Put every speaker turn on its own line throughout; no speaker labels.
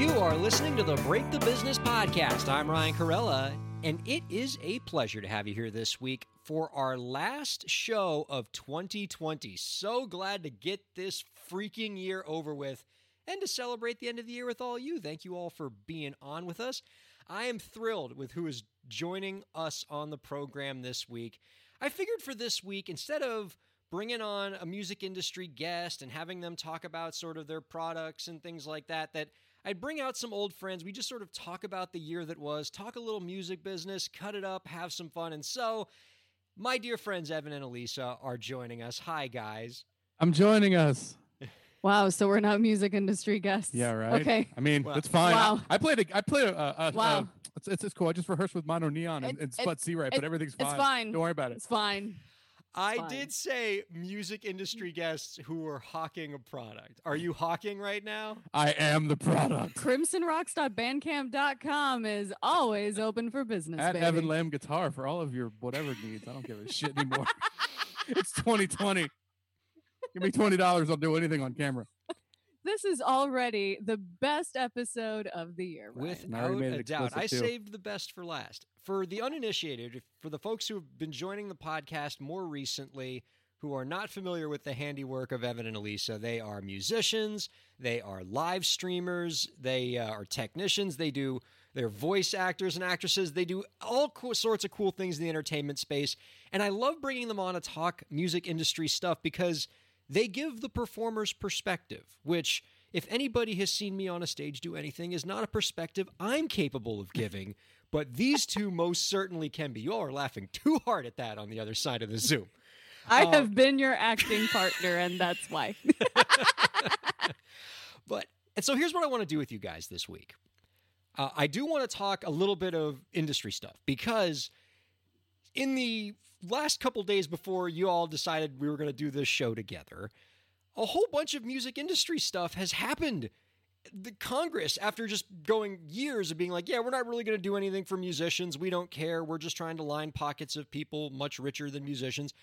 You are listening to the Break the Business podcast. I'm Ryan Kairalla, and it is a pleasure to have you here this week for our last show of 2020. So glad to get this freaking year over with and to celebrate the end of the year with all you. Thank you all for being on with us. I am thrilled with who is joining us on the program this week. I figured for this week, instead of bringing on a music industry guest and having them talk about sort of their products and things like that, that I'd bring out some old friends. We just sort of talk about the year that was, talk a little music business, cut it up, have some fun. And so, my dear friends Evan and Elisa are joining us. Hi, guys.
I'm joining us.
Wow, so we're not music industry guests.
Yeah, right.
Okay.
I mean,
Well-
that's fine.
Wow.
I played. A, I played a. a, a
Wow.
a- it's, it's, it's cool. I just rehearsed with Mono Neon and,
It-
and
it-
Spud C right, but
it-
everything's
it's
fine.
fine.
Don't worry about it.
It's fine.
I
fine.
did say music industry mm. guests who were hawking a product. Are you hawking right now?
I am the product.
Crimsonrocks.bandcamp.com is always open for business,
At
baby.
Evan Lamb Guitar for all of your whatever needs. I don't give a shit anymore. it's 2020. Give me twenty dollars. I'll do anything on camera.
This is already the best episode of the year. Ryan.
And
Without a doubt. I
too.
saved the best for last. For the uninitiated, for the folks who have been joining the podcast more recently, who are not familiar with the handiwork of Evan and Elisa, they are musicians, they are live streamers, they uh, are technicians, they do they're voice actors and actresses. They do all co- sorts of cool things in the entertainment space. And I love bringing them on to talk music industry stuff because they give the performer's perspective, which, if anybody has seen me on a stage do anything, is not a perspective I'm capable of giving. But these two most certainly can be. You all are laughing too hard at that on the other side of the Zoom.
I
uh,
have been your acting partner, and that's why.
But and so here's what I want to do with you guys this week. Uh, I do want to talk a little bit of industry stuff because in the last couple days before you all decided we were going to do this show together, a whole bunch of music industry stuff has happened. The Congress, after just going years of being like, yeah, we're not really going to do anything for musicians. We don't care. We're just trying to line pockets of people much richer than musicians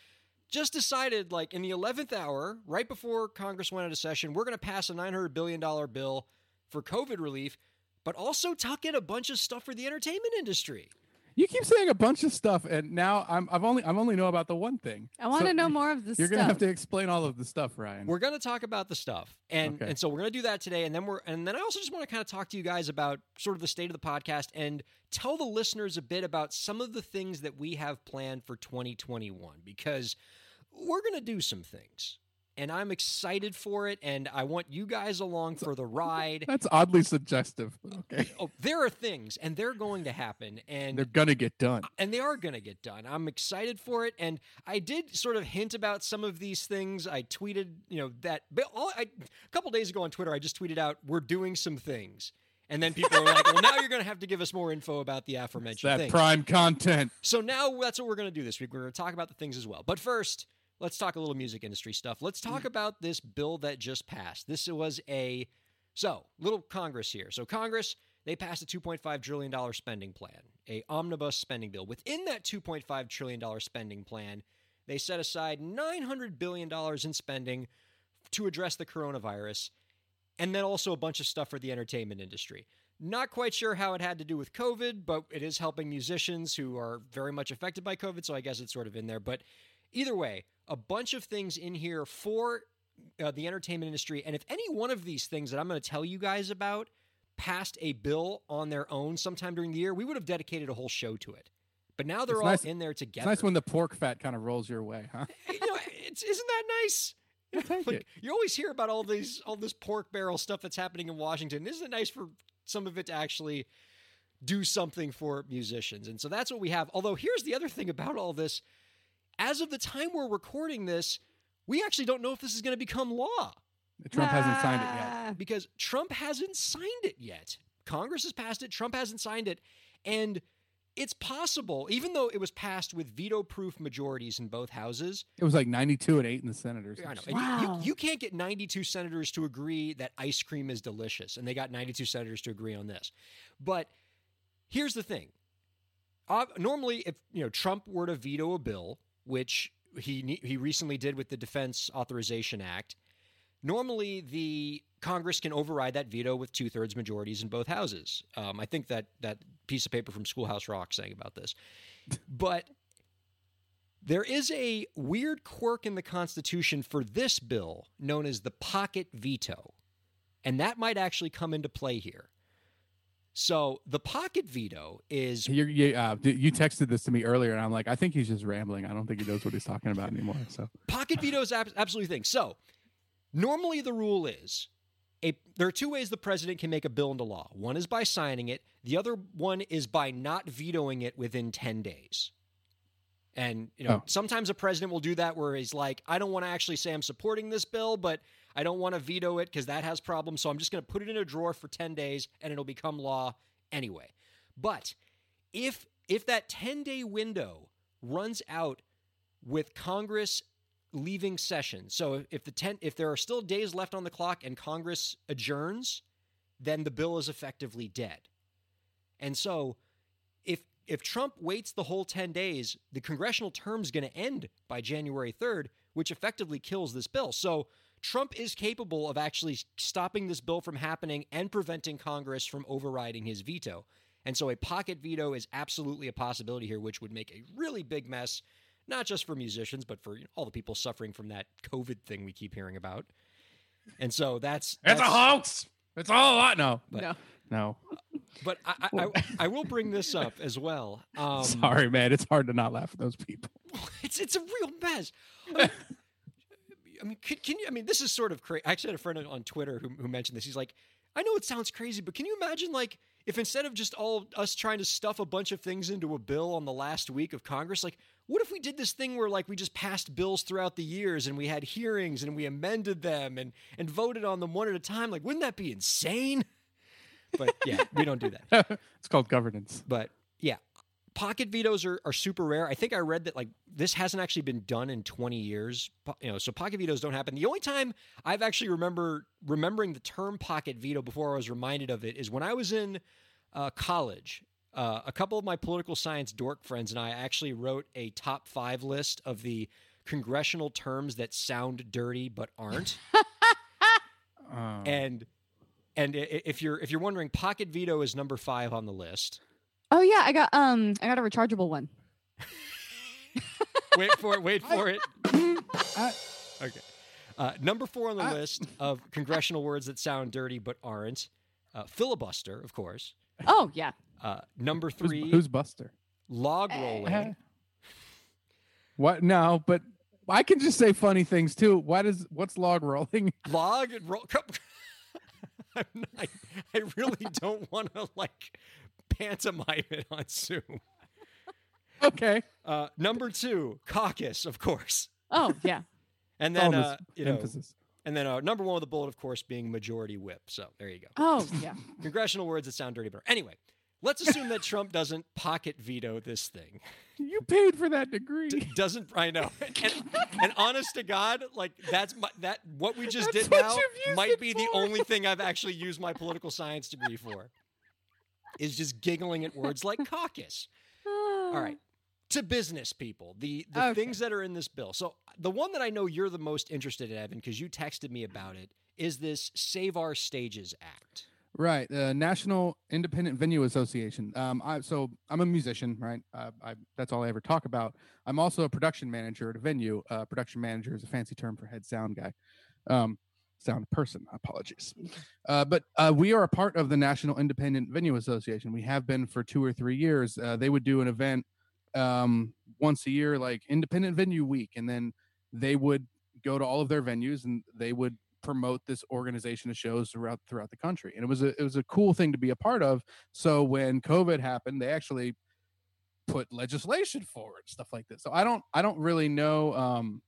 just decided like in the 11th hour right before congress went into session we're going to pass a 900 billion dollar bill for covid relief but also tuck in a bunch of stuff for the entertainment industry
You keep saying a bunch of stuff, and now I'm. I've only. I've only know about the one thing.
I want
So
to know more of the
You're
stuff.
gonna have to explain all of the stuff, Ryan.
we're going to talk about the stuff and
Okay.
and so we're going to do that today and then we're and then i also just want to kind of talk to you guys about sort of the state of the podcast and tell the listeners a bit about some of the things that we have planned for 2021 because we're going to do some things and i'm excited for it and i want you guys along for the ride
That's oddly suggestive. Okay,
oh, there are things, and they're going to happen, and
they're gonna get done.
and they are going to get done. I'm excited for it, and I did sort of hint about some of these things. I tweeted, you know, that but all, I, a couple days ago on Twitter, I just tweeted out, "We're doing some things," and then people are like, "Well, now you're going to have to give us more info about the aforementioned
That
things."
prime content.
So now that's what we're going to do this week. We're going to talk about the things as well. But first, let's talk a little music industry stuff. Let's talk mm-hmm. about this bill that just passed. This was a so little Congress here. So Congress they passed a 2.5 trillion dollar spending plan, a omnibus spending bill. Within that 2.5 trillion dollar spending plan, they set aside 900 billion dollars in spending to address the coronavirus and then also a bunch of stuff for the entertainment industry. Not quite sure how it had to do with COVID, but it is helping musicians who are very much affected by COVID, so I guess it's sort of in there. But either way, a bunch of things in here for uh, the entertainment industry. And if any one of these things that I'm going to tell you guys about passed a bill on their own sometime during the year, we would have dedicated a whole show to it. But now they're
It's
all
nice-
in there
It's
together.
nice when the pork fat kind of rolls your way, huh?
you know, it's isn't that nice? Like,
it.
you always hear about all these all this pork barrel stuff that's happening in Washington. Isn't it nice for some of it to actually do something for musicians? And so that's what we have. Although here's the other thing about all this. As of the time we're recording this, we actually don't know if this is going to become law
Trump hasn't signed it yet.
Ah.
because Trump hasn't signed it yet. Congress has passed it, Trump hasn't signed it. And it's possible, even though it was passed with veto-proof majorities in both houses.
It was like 92 and 8 in the senators.
I know. and you-
Wow.
you, you can't get 92 senators to agree that ice cream is delicious, and they got 92 senators to agree on this. But here's the thing: uh, normally, if you know Trump were to veto a bill, which he he recently did with the Defense Authorization Act, normally the Congress can override that veto with two thirds majorities in both houses. Um, I think that that piece of paper from Schoolhouse Rock saying about this, but there is a weird quirk in the Constitution for this bill known as the pocket veto, and that might actually come into play here. So the pocket veto is
You, you, uh, you texted this to me earlier, and I'm like, I think he's just rambling. I don't think he knows what he's talking about anymore. So
pocket veto is ab- absolutely thing. So normally the rule is a there are two ways the president can make a bill into law. One is by signing it. The other one is by not vetoing it within 10 days. And you know,
Oh.
sometimes a president will do that where he's like, I don't want to actually say I'm supporting this bill, but I don't want to veto it because that has problems. So I'm just going to put it in a drawer for 10 days and it'll become law anyway. But if if that 10-day window runs out with Congress leaving session. So if the 10 if there are still days left on the clock and Congress adjourns, then the bill is effectively dead. And so if if Trump waits the whole 10 days, the congressional term is going to end by January 3rd, which effectively kills this bill. So Trump is capable of actually stopping this bill from happening and preventing Congress from overriding his veto. And so a pocket veto is absolutely a possibility here, which would make a really big mess, not just for musicians, but for you know, all the people suffering from that COVID thing we keep hearing about. And so that's,
it's a
that's-
hoax. It's all a lot. No,
But-
no.
no.
But I, I, I, I will bring this up as well. Um,
Sorry, man. It's hard to not laugh at those people.
It's it's a real mess. I mean, I mean, can, can you? I mean, this is sort of crazy. I actually had a friend on Twitter who, who mentioned this. He's like, I know it sounds crazy, but can you imagine like if instead of just all us trying to stuff a bunch of things into a bill on the last week of Congress, like what if we did this thing where like we just passed bills throughout the years and we had hearings and we amended them and and voted on them one at a time? Like, wouldn't that be insane? But yeah, we don't do that.
it's called governance.
But pocket vetoes are, are super rare. I think I read that like this hasn't actually been done in 20 years. You know, so pocket vetoes don't happen. The only time I've actually remember remembering the term pocket veto before I was reminded of it is when I was in uh, college. Uh, a couple of my political science dork friends and I actually wrote a top five list of the congressional terms that sound dirty but aren't.
Um,
and and i- i- if you're if you're wondering, pocket veto is number five on the list.
Oh yeah, I got um I got a rechargeable one.
wait for it. Wait for it.
I-
Okay. Uh, number four on the
I-
list of congressional words that sound dirty but aren't. Uh, filibuster, of course.
Oh yeah.
Uh, number three,
who's Buster?
log
Eh.
rolling.
What? No, but I can just say funny things too. What is what's log rolling?
log and roll. I'm I really don't want to like pantomime it on Zoom.
Okay.
Uh, number two, caucus, of course,
Oh yeah.
and then uh, you know,
emphasis.
and then uh, number one with the bullet, of course, being majority whip. So there you go.
Oh yeah.
Congressional words that sound dirty, but anyway, let's assume that Trump doesn't pocket veto this thing.
You paid for that degree.
D- doesn't I know? And, and honest to God, like that's my, that what we just
That's
did now might be the only thing I've actually used my political science degree for. Is just giggling at words like caucus. All right. To business people, the the
Okay.
things that are in this bill. So the one that I know you're the most interested in, Evan, because you texted me about it, is this Save Our Stages Act.
Right, the National Independent Venue Association. Um, I, so I'm a musician, right? Uh, I, that's all I ever talk about. I'm also a production manager at a venue. Uh, production manager is a fancy term for head sound guy, um, sound person. Apologies, uh, but uh, we are a part of the National Independent Venue Association. We have been for two or three years. Uh, they would do an event um, once a year, like Independent Venue Week, and then they would go to all of their venues and they would promote this organization of shows throughout throughout the country and it was a it was a cool thing to be a part of so when covid happened they actually put legislation forward stuff like this so i don't i don't really know um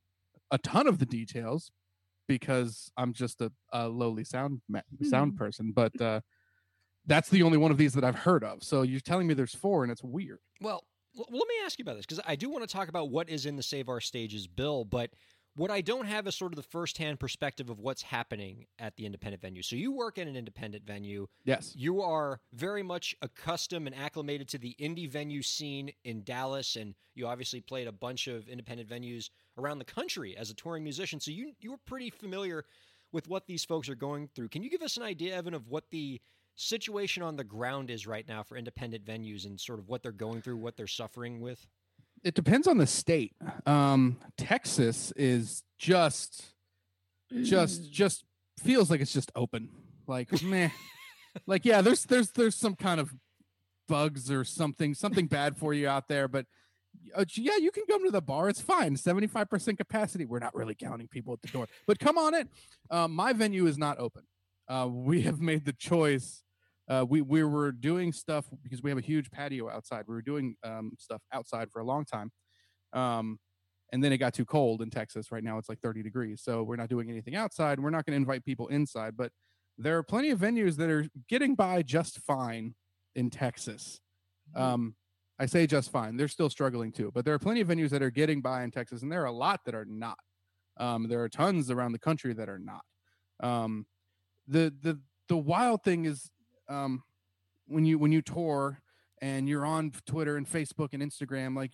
a ton of the details because i'm just a, a lowly sound ma- sound person but uh that's the only one of these that I've heard of. So you're telling me there's four, and it's weird.
Well, l- let me ask you about this because I do want to talk about what is in the Save Our Stages bill, but what I don't have is sort of the firsthand perspective of what's happening at the independent venue. So you work in an independent venue.
Yes.
You are very much accustomed and acclimated to the indie venue scene in Dallas, and you obviously played a bunch of independent venues around the country as a touring musician. So you you were pretty familiar with what these folks are going through. Can you give us an idea, Evan, of what the situation on the ground is right now for independent venues and sort of what they're going through, what they're suffering with?
It depends on the state. Um, Texas is just, just, just feels like it's just open. Like meh. Like yeah, there's there's there's some kind of bugs or something something bad for you out there, but uh, yeah, you can come to the bar. It's fine. 75% capacity. We're not really counting people at the door, but come on it. Um, my venue is not open. Uh, we have made the choice. Uh, we, we were doing stuff because we have a huge patio outside. We were doing um, stuff outside for a long time. Um, and then it got too cold in Texas. Right now it's like 30 degrees. So we're not doing anything outside. We're not going to invite people inside, but there are plenty of venues that are getting by just fine in Texas. Um, I say just fine. They're still struggling too, but there are plenty of venues that are getting by in Texas, and there are a lot that are not. Um, there are tons around the country that are not. Um, the the the wild thing is um, when you when you tour and you're on Twitter and Facebook and Instagram, like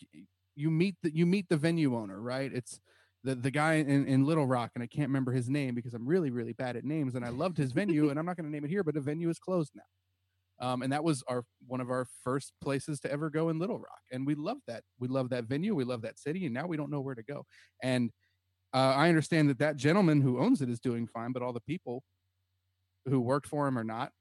you meet the you meet the venue owner, right? It's the the guy in, in Little Rock, and I can't remember his name because I'm really really bad at names, and I loved his venue, and I'm not going to name it here, but the venue is closed now um, and that was our one of our first places to ever go in Little Rock, and we loved that. We love that venue. We love that city, and now we don't know where to go. And uh, I understand that that gentleman who owns it is doing fine, but all the people who worked for him are not.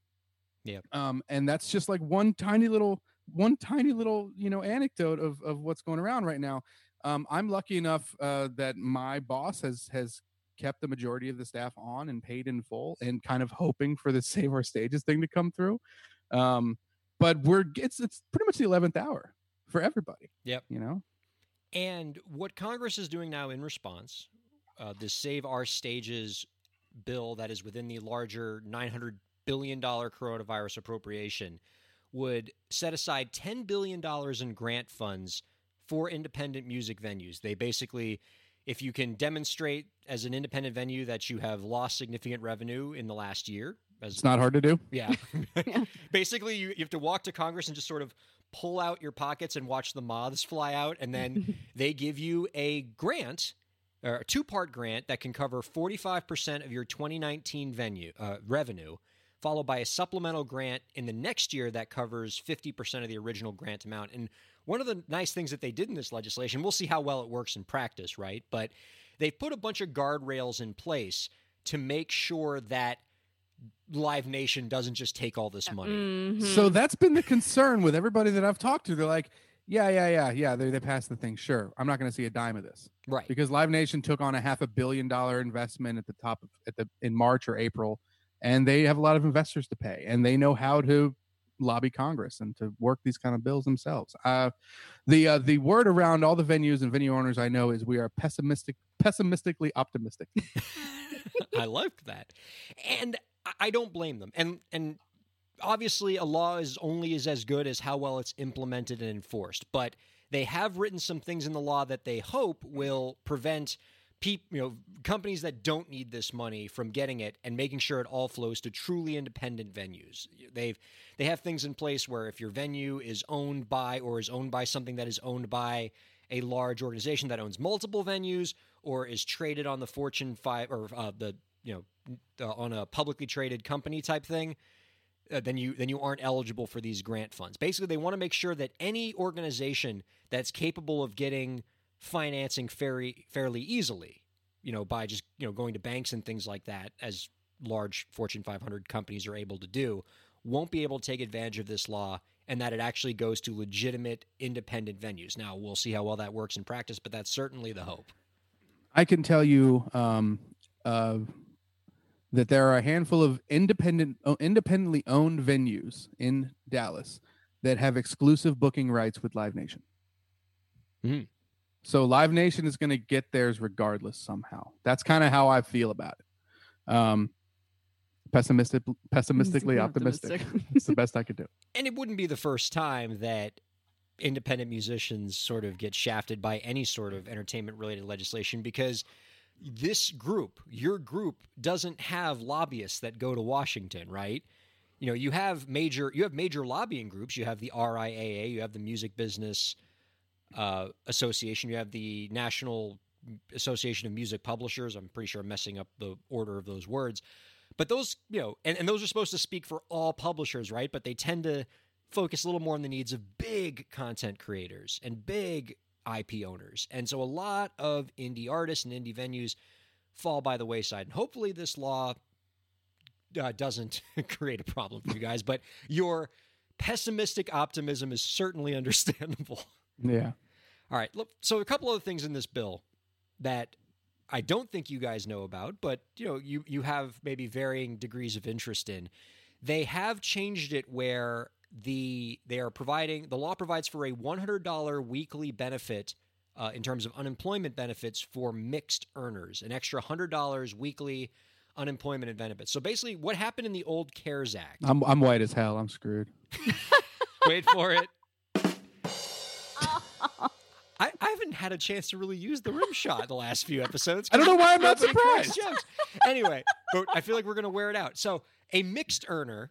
Yeah.
Um, and that's just like one tiny little one tiny little you know anecdote of of what's going around right now. Um, I'm lucky enough uh, that my boss has has kept the majority of the staff on and paid in full and kind of hoping for the save our stages thing to come through um, but we're it's it's pretty much the eleventh hour for everybody.
Yep.
You know.
And what Congress is doing now in response, uh, the Save Our Stages bill that is within the larger $900 billion dollar coronavirus appropriation, would set aside $10 billion in grant funds for independent music venues. They basically, if you can demonstrate as an independent venue that you have lost significant revenue in the last year, as
It's not hard to do.
yeah. Basically, you, you have to walk to Congress and just sort of pull out your pockets and watch the moths fly out. And then they give you a grant, or a two part grant that can cover 45% of your 2019 venue uh, revenue, followed by a supplemental grant in the next year that covers 50% of the original grant amount. And one of the nice things that they did in this legislation, we'll see how well it works in practice, right? But they've put a bunch of guardrails in place to make sure that Live Nation doesn't just take all this money.
Mhm.
So that's been the concern with everybody that I've talked to. They're like, yeah, yeah, yeah, yeah. They they passed the thing. Sure, I'm not going to see a dime of this
Right.
because Live Nation took on a half a billion dollar investment at the top of at the in March or April, and they have a lot of investors to pay, and they know how to lobby Congress and to work these kind of bills themselves. Uh, the uh, the word around all the venues and venue owners I know is we are pessimistic, pessimistically optimistic.
I like that, and I- I don't blame them. And and obviously, a law is only is as good as how well it's implemented and enforced. But they have written some things in the law that they hope will prevent peop, you know companies that don't need this money from getting it and making sure it all flows to truly independent venues. They've they have things in place where if your venue is owned by or is owned by something that is owned by a large organization that owns multiple venues or is traded on the Fortune 5 or uh, the you know uh, on a publicly traded company type thing uh, then you then you aren't eligible for these grant funds. Basically, they want to make sure that any organization that's capable of getting financing fairly fairly easily, you know, by just you know going to banks and things like that, as large Fortune 500 companies are able to do, won't be able to take advantage of this law, and that it actually goes to legitimate independent venues. Now we'll see how well that works in practice, but that's certainly the hope.
I can tell you um, uh, that there are a handful of independent, uh, independently owned venues in Dallas that have exclusive booking rights with Live Nation.
Mhm.
So Live Nation is going to get theirs regardless somehow. That's kind of how I feel about it. Um, pessimistic, pessimistically optimistic. it's the best I could do.
And it wouldn't be the first time that independent musicians sort of get shafted by any sort of entertainment related legislation because this group, your group, doesn't have lobbyists that go to Washington, right? You know, you have major you have major lobbying groups. You have the RIAA, you have the Music Business uh, Association, you have the National Association of Music Publishers. I'm pretty sure I'm messing up the order of those words. But those, you know, and, and those are supposed to speak for all publishers, right? But they tend to focus a little more on the needs of big content creators and big IP owners. And so a lot of indie artists and indie venues fall by the wayside. And hopefully this law uh, doesn't create a problem for you guys, but your pessimistic optimism is certainly understandable.
Yeah.
All right. Look, so a couple other things in this bill that I don't think you guys know about, but you know, you you have maybe varying degrees of interest in. They have changed it where the they are providing the law provides for a $100 weekly benefit uh, in terms of unemployment benefits for mixed earners, an extra $100 weekly unemployment and benefits. So basically, what happened in the old CARES Act?
I'm I'm white as hell. I'm screwed.
Wait for it. I, I haven't had a chance to really use the rim shot the last few episodes.
I don't know why I'm not surprised.
Anyway, but I feel like we're going to wear it out. So a mixed earner,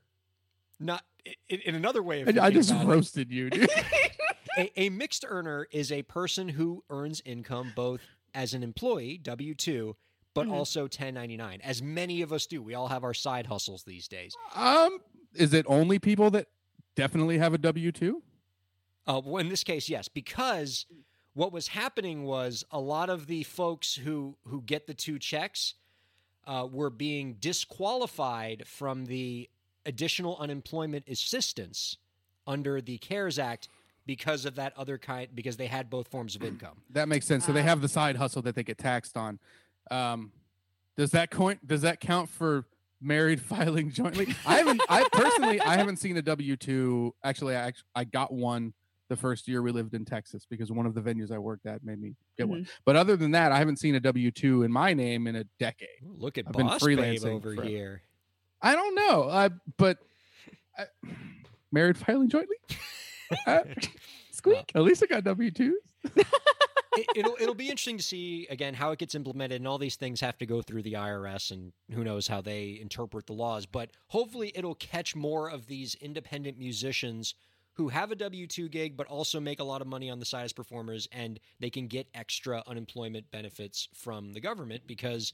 not in, in another way of
I, I just
about it,
roasted you, dude.
a, a mixed earner is a person who earns income both as an employee, W two, but
Mhm.
also 1099. As many of us do, we all have our side hustles these days.
um, is it only people that definitely have a W two?
Uh, well, in this case, yes, because what was happening was a lot of the folks who who get the two checks uh, were being disqualified from the additional unemployment assistance under the CARES Act because of that other kind because they had both forms of income.
That makes sense. So they
Ah.
have the side hustle that they get taxed on. Um, does that count? Does that count for married filing jointly? I haven't. I personally, I haven't seen a W two. Actually, I act- I got one the first year we lived in Texas because one of the venues I worked at made me get one. But other than that, I haven't seen a W two in my name in a decade.
Ooh, Look at
I've been
Boss Babe
freelancing
over
forever.
here.
I don't know. Uh, but I, married filing jointly. Uh,
Squeak.
at least I got W twos.
it, it'll it'll be interesting to see again how it gets implemented, and all these things have to go through the IRS, and who knows how they interpret the laws. But hopefully, it'll catch more of these independent musicians who have a W two gig, but also make a lot of money on the side as performers, and they can get extra unemployment benefits from the government because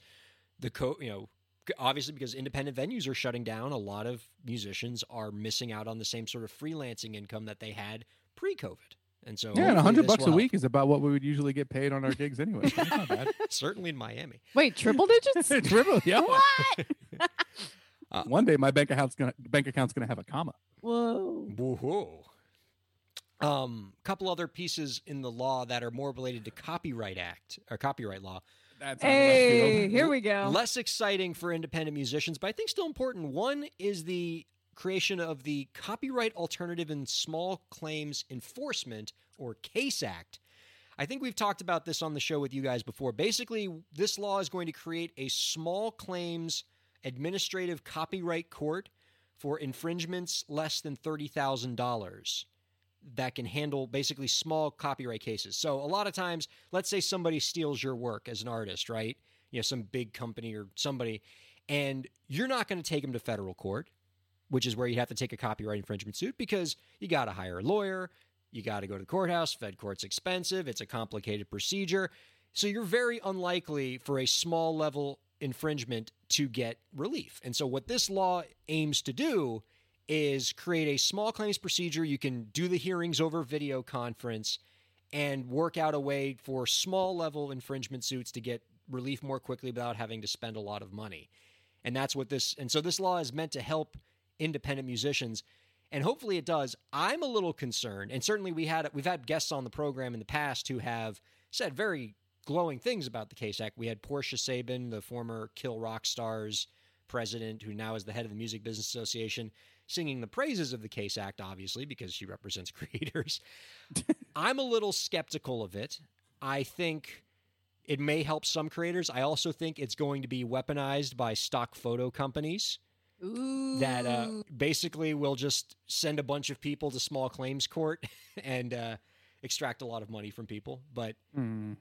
the co you know obviously because independent venues are shutting down a lot of musicians are missing out on the same sort of freelancing income that they had pre-covid and so
Yeah, and a hundred bucks a week is about what we would usually get paid on our gigs anyway. Not bad.
certainly in Miami.
Wait, triple digits?
Triple, yeah.
what?
Uh, One day my bank account's gonna bank account's gonna have a comma.
Whoa.
Woohoo. Um, couple other pieces in the law that are more related to copyright act or copyright law.
That's out of left
Hey, here we go.
Less exciting for independent musicians, but I think still important. One is the creation of the Copyright Alternative and Small Claims Enforcement or CASE Act. I think we've talked about this on the show with you guys before. Basically, this law is going to create a small claims administrative copyright court for infringements less than $30,000 that can handle basically small copyright cases. So a lot of times, let's say somebody steals your work as an artist, right? You know, some big company or somebody, and you're not going to take them to federal court, which is where you have to take a copyright infringement suit because you got to hire a lawyer, you got to go to the courthouse. Fed court's expensive, it's a complicated procedure. So you're very unlikely for a small level infringement to get relief. And so what this law aims to do is create a small claims procedure. You can do the hearings over video conference and work out a way for small level infringement suits to get relief more quickly without having to spend a lot of money. And that's what this and so this law is meant to help independent musicians and hopefully it does. I'm a little concerned and certainly we had we've had guests on the program in the past who have said very glowing things about the Case Act. We had Portia Sabin, the former Kill Rock Stars president who now is the head of the Music Business Association singing the praises of the Case Act, obviously, because she represents creators. I'm a little skeptical of it. I think it may help some creators. I also think it's going to be weaponized by stock photo companies
Ooh.
that uh, basically will just send a bunch of people to small claims court and uh, extract a lot of money from people. But
Hmm.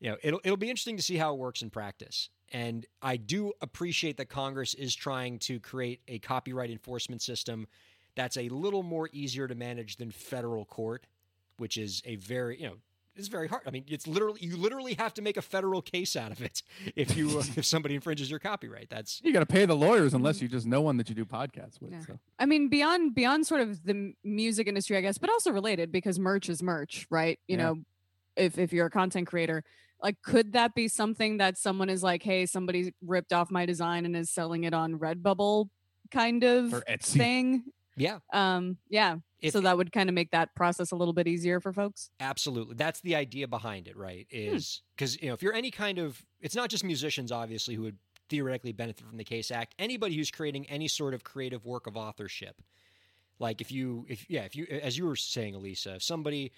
you know, it'll it'll be interesting to see how it works in practice. And I do appreciate that Congress is trying to create a copyright enforcement system that's a little more easier to manage than federal court, which is a very you know it's very hard. I mean, it's literally you literally have to make a federal case out of it if you uh, if somebody infringes your copyright. That's
You got to pay the lawyers unless you just know one that you do podcasts with.
Yeah.
So.
I mean, beyond beyond sort of the music industry, I guess, but also related because merch is merch, right? You
Yeah.
know, if if you're a content creator, like, could that be something that someone is like, hey, somebody ripped off my design and is selling it on Redbubble, kind of thing?
yeah.
Um, yeah.
If,
so that would kind of make that process a little bit easier for folks.
Absolutely. That's the idea behind it, right? Is because, you know, if you're any kind of, it's not just musicians, obviously, who would theoretically benefit from the Case Act. Anybody who's creating any sort of creative work of authorship. Like if you, if, yeah, if you, as you were saying, Elisa, if somebody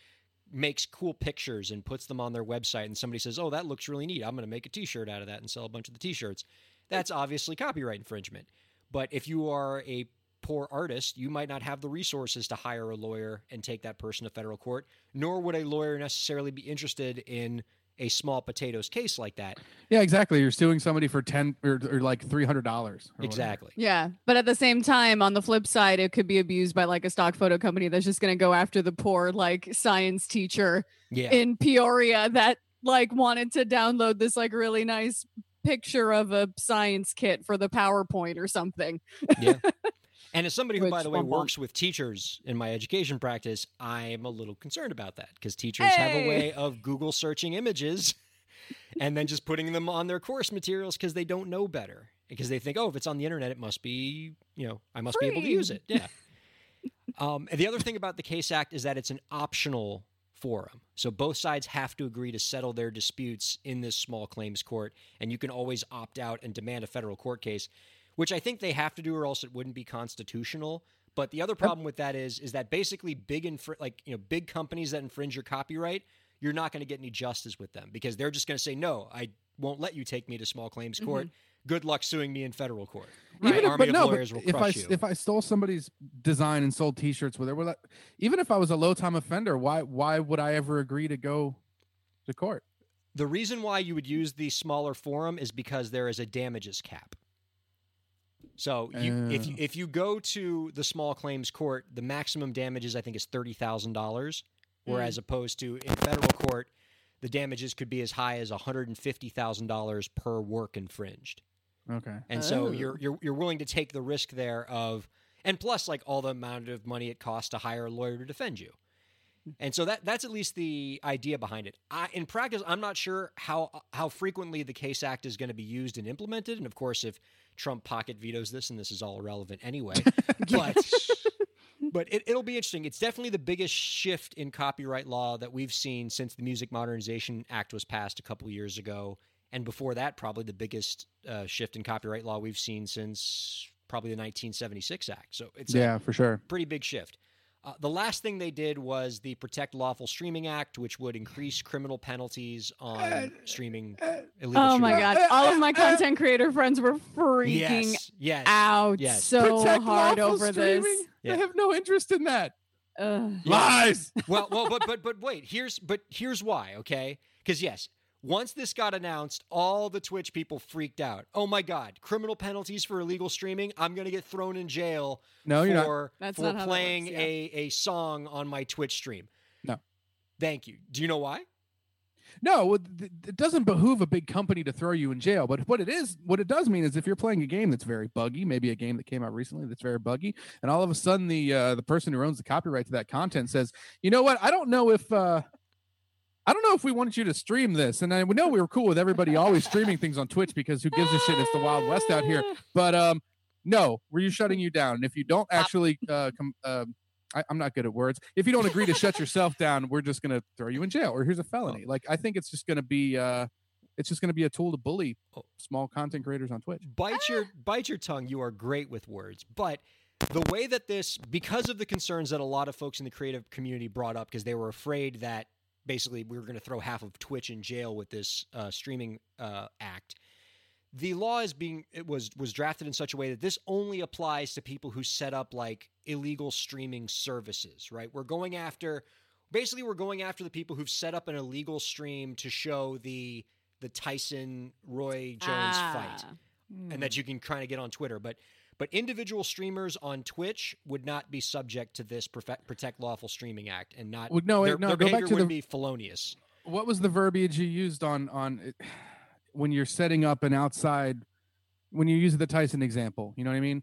makes cool pictures and puts them on their website and somebody says, oh, that looks really neat. I'm going to make a t shirt out of that and sell a bunch of the t shirts. That's obviously copyright infringement. But if you are a poor artist, you might not have the resources to hire a lawyer and take that person to federal court, nor would a lawyer necessarily be interested in a small potatoes case like that.
Yeah, exactly. You're suing somebody for ten or, or like three hundred dollars.
Exactly.
Yeah. But at the same time, on the flip side, it could be abused by like a stock photo company that's just going to go after the poor, like, science teacher
Yeah.
in Peoria that like wanted to download this like really nice picture of a science kit for the PowerPoint or something.
yeah. And as somebody who, by the way, works with teachers in my education practice, I'm a little concerned about that because teachers have a way of Google searching images and then just putting them on their course materials because they don't know better. Because they think, oh, if it's on the internet, it must be, you know, I must be able to use it. Yeah. um, and the other thing about the Case Act is that it's an optional forum. So both sides have to agree to settle their disputes in this small claims court, and you can always opt out and demand a federal court case, which I think they have to do, or else it wouldn't be constitutional. But the other problem with that is, is that basically big infr- like you know big companies that infringe your copyright, you're not going to get any justice with them because they're just going to say no, I won't let you take me to small claims court. Mm-hmm. Good luck suing me in federal court. My
Even if,
army
but
of
no,
lawyers
but
will
if I
you.
if I stole somebody's design and sold T-shirts with it, even if I was a low time offender, why why would I ever agree to go to court?
The reason why you would use the smaller forum is because there is a damages cap. So you, if oh. you,
Oh.
if you go to the small claims court, the maximum damages I think is thirty thousand dollars, whereas hmm. opposed to in federal court, the damages could be as high as one hundred and fifty thousand dollars per work infringed.
Okay.
And so
Oh.
you're you're you're willing to take the risk there of and plus like all the amount of money it costs to hire a lawyer to defend you. Hmm. And so that that's at least the idea behind it. I, in practice, I'm not sure how how frequently the Case Act is going to be used and implemented. And of course, if Trump pocket vetoes this, and this is all irrelevant anyway, but but it, it'll be interesting. It's definitely the biggest shift in copyright law that we've seen since the Music Modernization Act was passed a couple years ago, and before that, probably the biggest uh, shift in copyright law we've seen since probably the 1976 Act. So it's a
yeah, for sure.
pretty big shift. Uh, the last thing they did was the Protect Lawful Streaming Act, which would increase criminal penalties on uh, streaming uh, illegal.
Oh my
streaming.
god. Uh, All of my content creator friends were freaking
Yes, yes.
out
Yes.
so
Protect
hard
lawful
over
streaming?
this.
Yeah.
I have no interest in that.
Ugh.
Lies.
well, well, but but but wait. Here's but here's why. Okay, because yes, once this got announced, all the Twitch people freaked out. Oh my god, criminal penalties for illegal streaming. I'm gonna get thrown in jail
No, you're not.
for
That's
for
not
playing
works, yeah.
a a song on my Twitch stream.
No.
Thank you. Do you know why?
No, it it doesn't behoove a big company to throw you in jail. But what it is, what it does mean is if you're playing a game that's very buggy, maybe a game that came out recently that's very buggy, and all of a sudden the uh, the person who owns the copyright to that content says, you know what, I don't know if uh, I don't know if we wanted you to stream this, and I we know we were cool with everybody always streaming things on Twitch because who gives a shit? It's the Wild West out here. But um, no, were you shutting you down? And if you don't actually uh, com- um I, I'm not good at words. If you don't agree to shut yourself down, we're just gonna throw you in jail, or here's a felony. Like I think it's just gonna be, uh, it's just gonna be a tool to bully
Oh.
small content creators on Twitch.
bite your bite your tongue you are great with words but the way that this because of the concerns that a lot of folks in the creative community brought up because they were afraid that basically we were going to throw half of twitch in jail with this uh, streaming uh, act the law is being it was was drafted in such a way that this only applies to people who set up like illegal streaming services, right? We're going after basically we're going after the people who've set up an illegal stream to show the the Tyson Roy Jones fight
Ah.
and that you can kind of get on Twitter, but but individual streamers on Twitch would not be subject to this Protect Lawful Streaming Act and not
Well, no,
their,
no,
their
go back
behavior
to
would
the-
be felonious.
what was the verbiage you used on on it- when you're setting up an outside when you use the Tyson example you know what I mean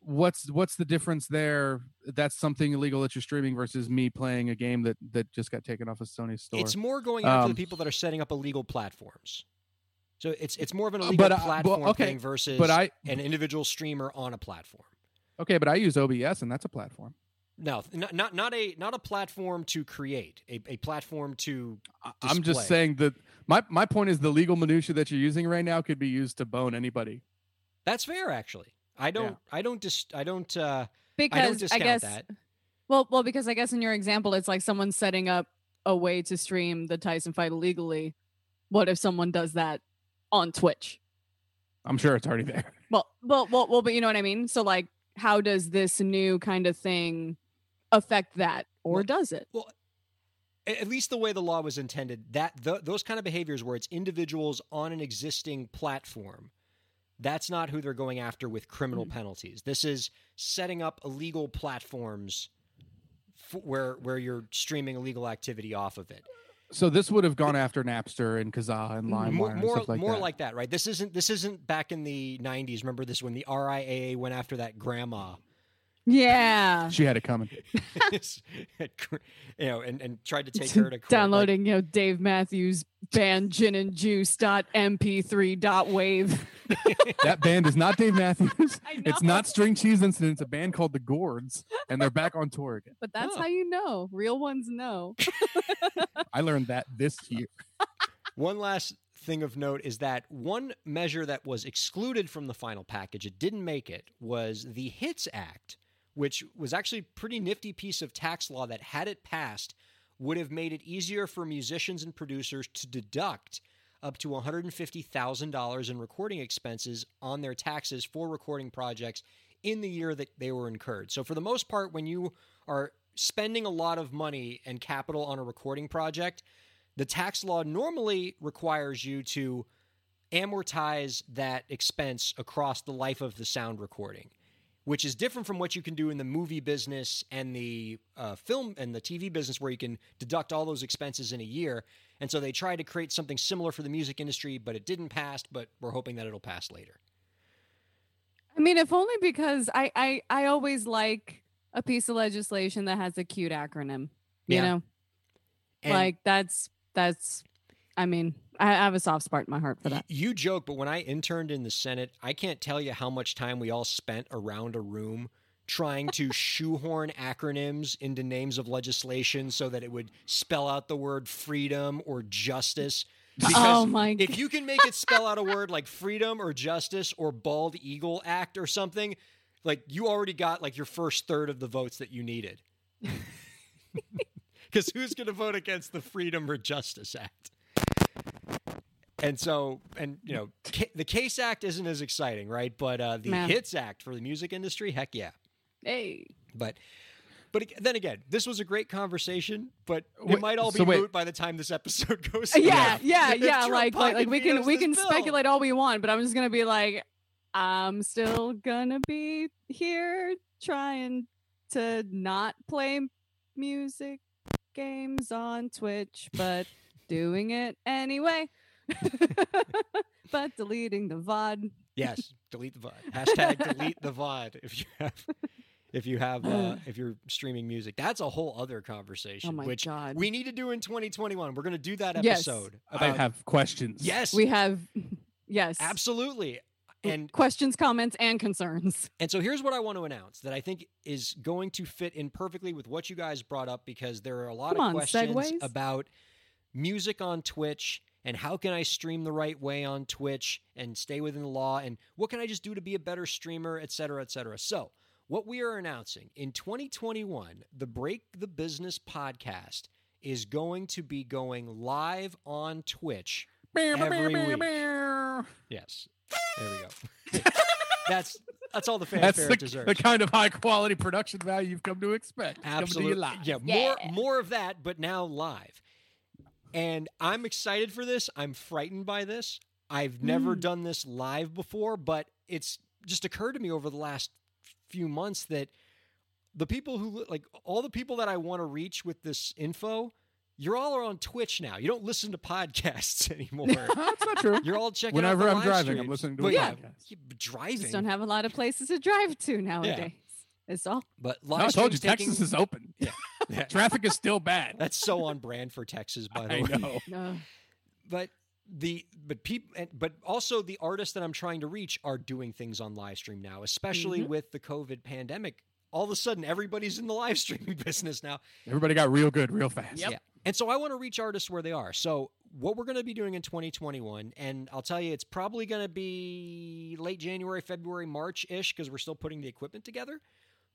what's what's the difference there that's something illegal that you're streaming versus me playing a game that that just got taken off of Sony's store
It's more going after
Um,
the people that are setting up illegal platforms. So it's it's more of an
Uh,
illegal
but, uh, well,
platform
okay,
thing versus
but I
an individual streamer on a platform.
okay but I use OBS and that's a platform
No, not not, not a not a platform to create a, a platform to.
I- I'm just saying that my my point is the legal minutia that you're using right now could be used to bone anybody
That's fair, actually. I don't. I don't. Dis, I don't. Uh, I don't
because I, guess
that.
well well because I guess in your example it's like someone setting up a way to stream the Tyson fight illegally. What if someone does that on Twitch?
I'm sure it's already there
Well, well, well, well, but you know what I mean. So, like, how does this new kind of thing affect that, or
Well,
does it?
Well, At least the way the law was intended, that th- those kind of behaviors where it's individuals on an existing platform, that's not who they're going after with criminal
Mm.
penalties. This is setting up illegal platforms f- where where you're streaming illegal activity off of it.
So this would have gone after Napster and Kazaa and LimeWire
more
and
more,
stuff like
more
that
like that, right? This isn't this isn't back in the '90s. Remember this when the RIAA went after that grandma,
Yeah,
she had it coming
you know, and, and tried to take her to court. like-
downloading, you know, Dave Matthews band gin and juice dot mp3 dot wave.
that band is not Dave Matthews. It's not String Cheese Incident. It's a band called the Gourds, and they're back on tour again.
But that's
Oh.
how you know. Real ones know.
I learned that this year.
One last thing of note is that one measure that was excluded from the final package, it didn't make it, was the HITS Act, which was actually a pretty nifty piece of tax law that, had it passed, would have made it easier for musicians and producers to deduct up to $150,000 in recording expenses on their taxes for recording projects in the year that they were incurred. So, for the most part, when you are spending a lot of money and capital on a recording project, the tax law normally requires you to amortize that expense across the life of the sound recording, which is different from what you can do in the movie business and the uh, film and the TV business, where you can deduct all those expenses in a year. And so they tried to create something similar for the music industry, but it didn't pass. But we're hoping that it'll pass later.
I mean, if only because I I I always like a piece of legislation that has a cute acronym. You
Yeah.
know,
And
like that's that's. I mean, I have a soft spot in my heart for that.
you joke, but when I interned in the Senate, I can't tell you how much time we all spent around a room trying to shoehorn acronyms into names of legislation so that it would spell out the word freedom or justice. Oh because
oh my!
if you can make it spell out a word like freedom or justice or bald eagle act or something, like you already got like your first third of the votes that you needed. Because who's going to vote against the Freedom or Justice Act? And so, and you know, ca- the Case Act isn't as exciting, right? But uh, the
Man.
Hits Act for the music industry, heck yeah.
hey,
But, but then again, this was a great conversation, but it
Wait,
might all be
so
moot by the time this episode goes. Out.
Yeah, yeah,
yeah.
Like, like, like we can we can
bill.
speculate all we want, but I'm just gonna be like, I'm still gonna be here trying to not play music games on Twitch, but doing it anyway. but deleting the VOD.
Yes, delete the VOD. Hashtag delete the VOD if you have if you have uh, if you're streaming music. That's a whole other conversation,
Oh my
which
god.
we need to do in 2021. We're going to do that episode.
Yes.
episode.
I have questions.
yes,
we have yes.
absolutely. And
questions, comments, and concerns.
and so here's what I want to announce that I think is going to fit in perfectly with what you guys brought up because there are a lot
Come
of
on,
questions
segues.
about music on Twitch and how can I stream the right way on Twitch and stay within the law and what can I just do to be a better streamer, et cetera, et cetera. So, what we are announcing in 2021, the Break the Business podcast is going to be going live on Twitch every week. Yes. There we go. that's that's all the
That's
fanfare
the,
it deserves.
the kind of high quality production value you've come to expect. It's coming to
Absolutely.
live.
Yeah, more more of that, but now live. And I'm excited for this. I'm frightened by this. I've never
Mm.
done this live before, but it's just occurred to me over the last few months that the people who like all the people that I want to reach with this info, you're all are on Twitch now. You don't listen to podcasts anymore.
That's not true.
You're all checking out
Whenever I'm
live
driving, I'm listening to
But yeah,
podcast.
yeah, driving.
Just don't have a lot of places to drive to nowadays. It's all.
but
No, I told you,
taking-
Texas is open.
Yeah.
Traffic is still bad.
That's so on brand for Texas, by the
I
way.
know.
No.
but the but people but also the artists that I'm trying to reach are doing things on live stream now, especially
Mhm.
with the COVID pandemic. All of a sudden, everybody's in the live streaming business now,
Everybody got real good real fast.
Yep.
Yeah. and so I want to reach artists where they are. So what we're going to be doing in 2021, and I'll tell you, it's probably going to be late January, February, March ish, because we're still putting the equipment together.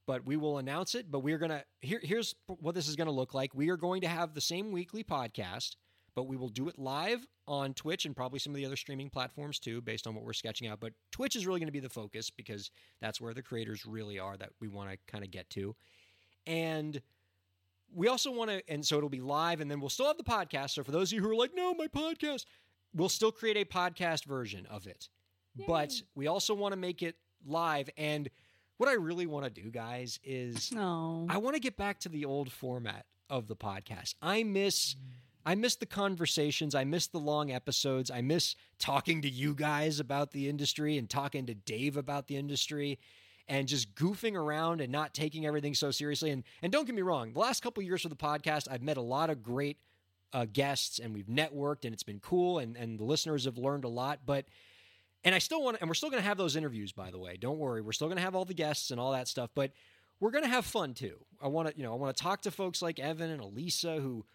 But we will announce it. But we're gonna here. Here's what this is going to look like. We are going to have the same weekly podcast, but we will do it live on Twitch and probably some of the other streaming platforms too, based on what we're sketching out. But Twitch is really going to be the focus because that's where the creators really are that we want to kind of get to. And we also want to, and so it'll be live, and then we'll still have the podcast. So for those of you who are like, no, my podcast, we'll still create a podcast version of it. But we also want to make it live. And what I really want to do, guys, is
No.
I want to get back to the old format of the podcast. I miss I miss the conversations, I miss the long episodes, I miss talking to you guys about the industry and talking to Dave about the industry and just goofing around and not taking everything so seriously and and don't get me wrong, the last couple years for the podcast, I've met a lot of great uh, guests and we've networked and it's been cool and and the listeners have learned a lot, but and I still want and we're still going to have those interviews by the way. Don't worry. We're still going to have all the guests and all that stuff, but we're going to have fun too. I want to, you know, I want to talk to folks like Evan and Elisa who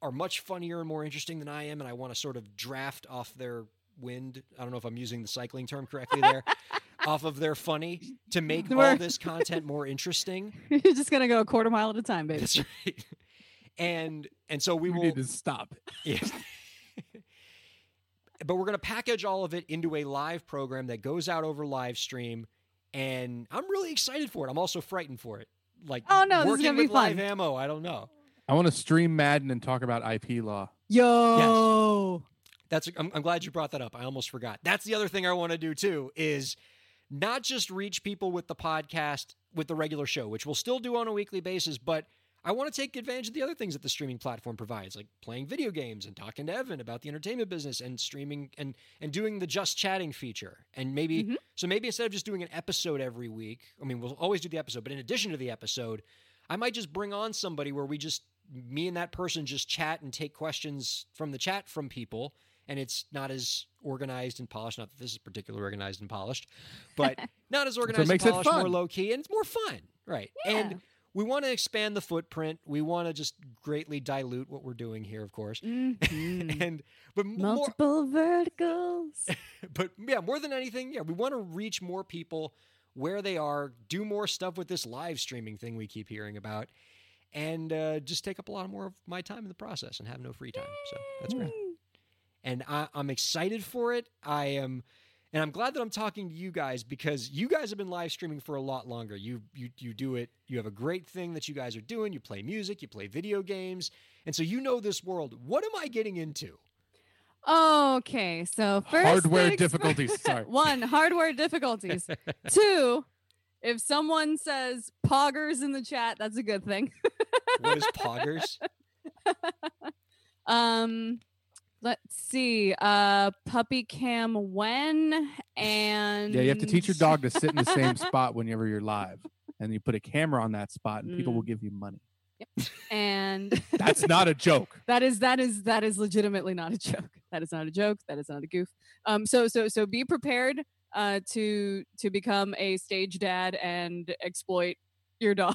are much funnier and more interesting than I am and I want to sort of draft off their wind. I don't know if I'm using the cycling term correctly there. off of their funny to make all this content more interesting.
You're just gonna go a quarter mile at a time, baby.
That's right. And and so we
We,
will
need to stop it.
Yes. but we're going to package all of it into a live program that goes out over live stream. And I'm really excited for it. I'm also frightened for it. Like,
Oh, no, this is gonna be
with live
fun.
ammo. I don't know.
I want to stream Madden and talk about IP law.
Yo.
That's. I'm, I'm glad you brought that up. I almost forgot. That's the other thing I want to do too. Is not just reach people with the podcast with the regular show, which we'll still do on a weekly basis, but I want to take advantage of the other things that the streaming platform provides, like playing video games and talking to Evan about the entertainment business and streaming and and doing the just chatting feature. And maybe
Mhm.
so maybe instead of just doing an episode every week, I mean we'll always do the episode, but in addition to the episode, I might just bring on somebody where we just me and that person just chat and take questions from the chat from people and it's not as organized and polished. Not that this is particularly organized and polished, but not as organized
makes
and
it
polished, more low key, and it's more fun, right?
Yeah.
And we want to expand the footprint. We want to just greatly dilute what we're doing here, of course.
Mhm.
And but more,
Multiple verticals.
but yeah, more than anything, yeah, we want to reach more people where they are, do more stuff with this live streaming thing we keep hearing about, and uh, just take up a lot more of my time in the process and have no free time. So that's great and I, I'm excited for it. I am, and I'm glad that I'm talking to you guys because you guys have been live streaming for a lot longer. You you you do it. You have a great thing that you guys are doing. You play music. You play video games, and so you know this world. What am I getting into?
Okay, so first
Hardware
things
difficulties, sorry.
One, hardware difficulties. Two, if someone says poggers in the chat, that's a good thing.
What is poggers?
Um, let's see. Uh, puppy cam when and
Yeah, you have to teach your dog to sit in the same spot whenever you're live, and you put a camera on that spot, and people will
Mm.
give you money. Yep.
and
That's not a joke.
that is that is that is legitimately not a joke. That is not a joke. That is not a goof. Um, so so so be prepared uh to to become a stage dad and exploit your dog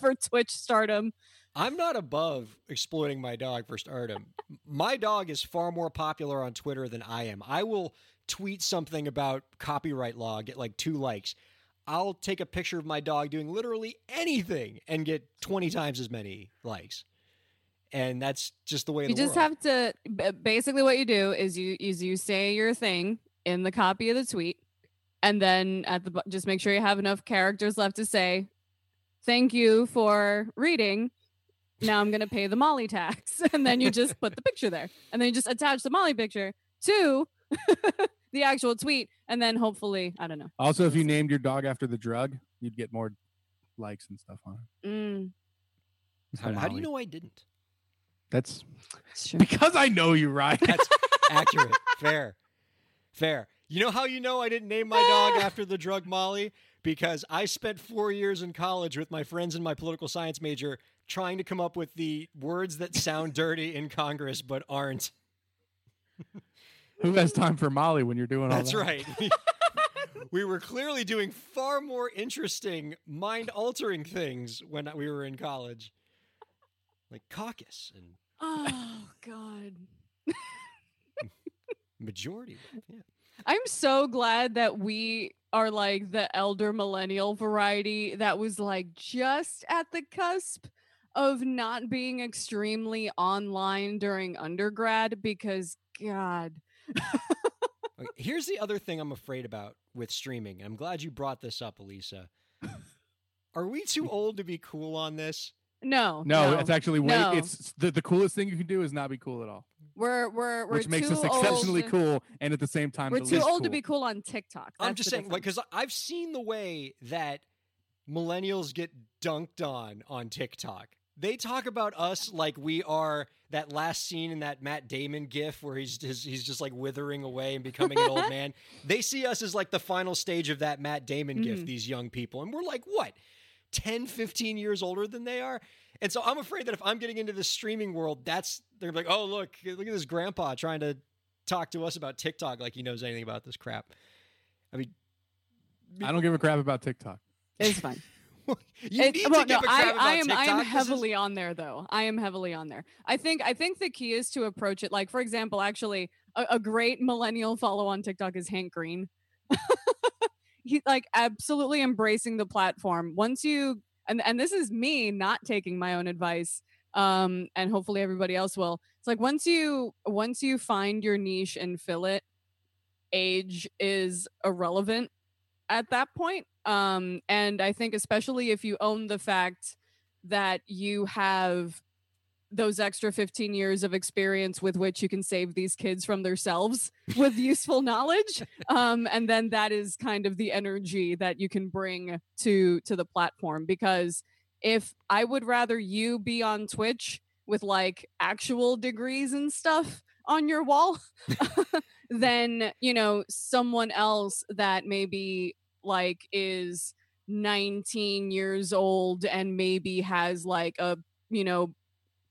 for Twitch stardom.
I'm not above exploiting my dog for stardom. My dog is far more popular on Twitter than I am. I will tweet something about copyright law, get like two likes. I'll take a picture of my dog doing literally anything and get 20 times as many likes. And that's just the way
You
the
just
world.
have to basically what you do is you is you say your thing in the copy of the tweet, and then at the just make sure you have enough characters left to say, "Thank you for reading." Now I'm gonna pay the Molly tax, and then you just put the picture there, and then you just attach the Molly picture to the actual tweet, and then hopefully, I don't know.
Also, if you named your dog after the drug, you'd get more likes and stuff on it.
Mm,
How, how do you know I didn't?
That's
it's true.
because I know you, right?
That's accurate. Fair. Fair. You know how you know I didn't name my dog after the drug Molly? Because I spent four years in college with my friends in my political science major trying to come up with the words that sound dirty in Congress but aren't.
Who has time for Molly when you're doing all
That's
that?
right. we were clearly doing far more interesting, mind altering things when we were in college, like caucus and
Oh God.
majority. Yeah.
I'm so glad that we are like the elder millennial variety that was like just at the cusp of not being extremely online during undergrad because God.
Okay, here's the other thing I'm afraid about with streaming. I'm glad you brought this up, Elisa. Are we too old to be cool on this?
No.
No,
no.
it's actually way.
No.
It's the, the coolest thing you can do is not be cool at all,
we're we're we're
which makes
too
us exceptionally
old.
cool and at the same time
We're
the
too
least
old to be cool on TikTok.
I'm just
the
saying, like, because I've seen the way that millennials get dunked on on TikTok. They talk about us like we are that last scene in that Matt Damon gif where he's his, he's just like withering away and becoming an old man. They see us as like the final stage of that Matt Damon gif,
Mhm.
these young people. And we're like, what, 10, 15 years older than they are? And so I'm afraid that if I'm getting into the streaming world, that's, they're like, oh, look, look at this grandpa trying to talk to us about TikTok like he knows anything about this crap. I mean,
I don't give a crap about TikTok.
it's fine.
you
It-
need
well,
to give
no,
a crap
I,
about
I am
TikTok.
I am
This is-
heavily on there though. I am heavily on there. I think I think the key is to approach it like for example, actually a, a great millennial follow on TikTok is Hank Green. He's like absolutely embracing the platform. Once you and and this is me not taking my own advice um and hopefully everybody else will. It's like once you once you find your niche and fill it, age is irrelevant at that point. Um, and I think especially if you own the fact that you have those extra 15 years of experience with which you can save these kids from themselves with useful knowledge um, and then that is kind of the energy that you can bring to to the platform because if i would rather you be on twitch with like actual degrees and stuff on your wall than you know someone else that maybe like is 19 years old and maybe has like a you know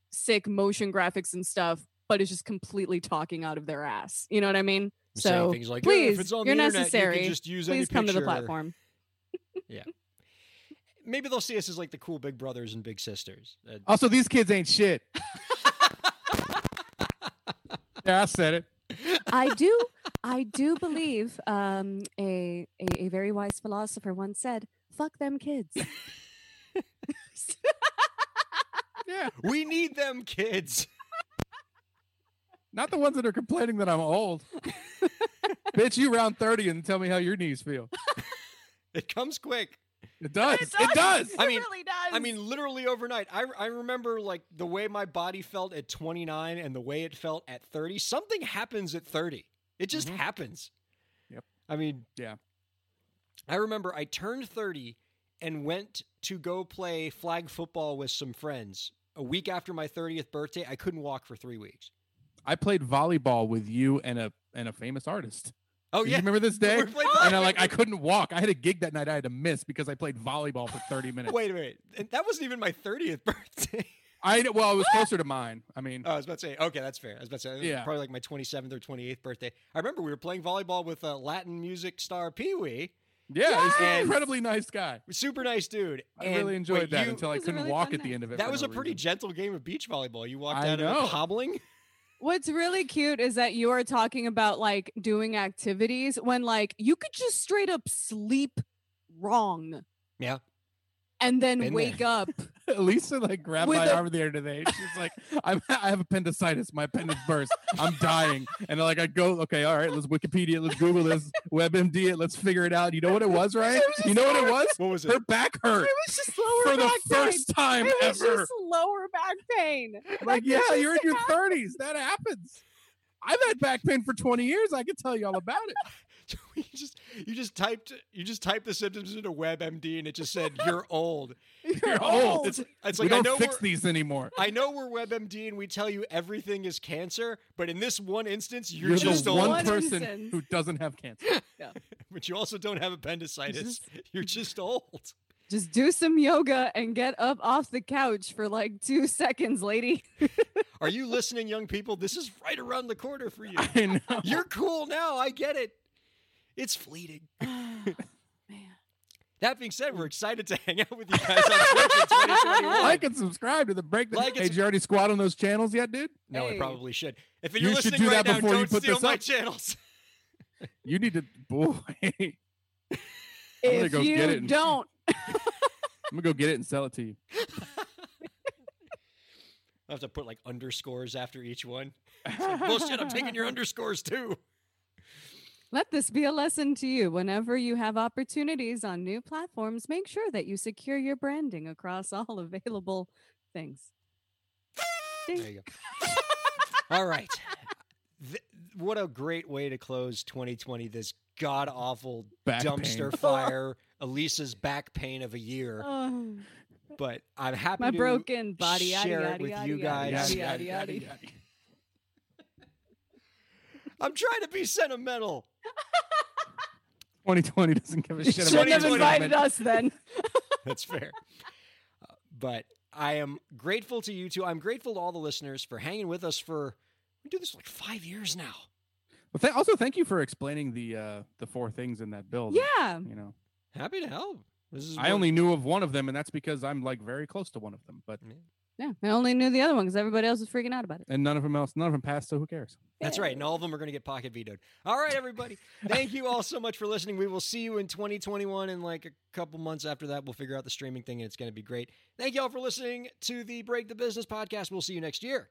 sick motion graphics and stuff but is just completely talking out of their ass you know what i mean
saying
so
things like, "Yeah,
please
if it's on
you're
the internet,
necessary
You can just use
please come to the platform. yeah.
Maybe they'll see us as like the cool big brothers and big sisters. Uh,
Also, these kids ain't shit. yeah, I said it.
I do i do believe um a, a a very wise philosopher once said fuck them kids
Yeah,
we need them kids.
not the ones that are complaining that I'm old. Bitch, you round thirty and tell me how your knees feel.
It comes quick.
It does. It does.
I mean-
it really does
I mean, literally overnight. I, I remember like the way my body felt at 29 and the way it felt at 30. Something happens at 30. It just
Mhm.
happens.
Yep.
I mean,
Yeah.
I remember I turned 30 and went to go play flag football with some friends. A week after my 30th birthday, I couldn't walk for three weeks.
I played volleyball with you and a and a famous artist.
Oh,
Do
yeah.
You remember this day? And I like I couldn't walk. I had a gig that night I had to miss because I played volleyball for 30 minutes.
Wait, wait. And that wasn't even my 30th birthday.
I well, it was closer to mine. I mean,
Oh, I was about to say, okay, that's fair. I was about to say, it
Yeah.
probably like my 27th or 28th birthday. I remember we were playing volleyball with uh, Latin music star Pee Wee,
yeah, he's an
Yes!
incredibly nice guy.
super nice dude.
I
And
really enjoyed
wait,
that
you-
until I
It was a
couldn't
really
walk
fun
at the
night.
end of it.
that
for
was
no
a pretty
reason.
gentle game of beach volleyball. You walked
I
out of
know.
it hobbling.
What's really cute is that you are talking about like doing activities when like you could just straight up sleep wrong.
Yeah.
And then
Been
wake
there.
up.
Lisa like grabbed
With
my
a-
arm the other day. She's like, I'm, I have appendicitis. My appendix burst. I'm dying. And like, I go, okay, all right, let's Wikipedia, let's Google this, WebMD it, let's figure it out. You know what it was, right?
It was
You know what it was?
What was it?
Her back hurt
It was just lower back pain.
for the
back pain.
first time ever.
It was
ever.
just lower back pain.
Like,
That
yeah, you're in your
happened.
30s. That happens. I've had back pain for 20 years. I can tell you all about it.
you just you just typed you just typed the symptoms into WebMD and it just said you're old.
You're old.
It's, it's
we
like I
don't
know
fix these anymore.
I know we're WebMD and we tell you everything is cancer, but in this one instance, you're,
You're,
just
the
old.
one
One
person
instance.
who doesn't have cancer. Yeah.
But you also don't have appendicitis.
Just-
You're just old.
Just do some yoga and get up off the couch for like two seconds, lady.
Are you listening, young people? This is right around the corner for you.
I know.
You're cool now. I get it. It's fleeting.
Man.
That being said, we're mm. excited to hang out with you guys on Twitch in 2021.
like and subscribe to the break.
Like and
hey, did you already squat on those channels yet, dude?
no, I probably should. If
You
you're
should
listening
do
right
that
now,
before you
don't
put
steal
this
my channels.
You need to. Boy, I'm
If
go
you
get it and-
don't, I'm
gonna go get it and sell it to you.
I have to put like underscores after each one. It's like, Bullshit, I'm taking your underscores too.
Let this be a lesson to you. Whenever you have opportunities on new platforms, make sure that you secure your branding across all available things. Ding.
There you go. All right. Th- what a great way to close 2020. This god awful dumpster
pain.
fire, Elisa's back pain of a year.
Oh,
But I'm happy
my
to
broken body. Yada,
share it
yada,
with
yada,
you
yada,
guys. I'm trying to be sentimental.
2020 doesn't give a
You
shit
shouldn't
about
have invited us then.
That's fair. Uh, but I am grateful to you two. I'm grateful to all the listeners for hanging with us for we do this like five years now.
Well, th- also, thank you for explaining the uh, the four things in that bill.
Yeah.
you know,
Happy to help. This is
I only knew of one of them, and that's because I'm like very close to one of them. But
Yeah. I only knew the other one because everybody else was freaking out about it.
and none of them else, none of them passed. So who cares?
That's right. And all of them are going to get pocket vetoed. All right, everybody. Thank you all so much for listening. We will see you in 2021. And like a couple months after that, we'll figure out the streaming thing and it's going to be great. Thank you all for listening to the Break the Business podcast. We'll see you next year.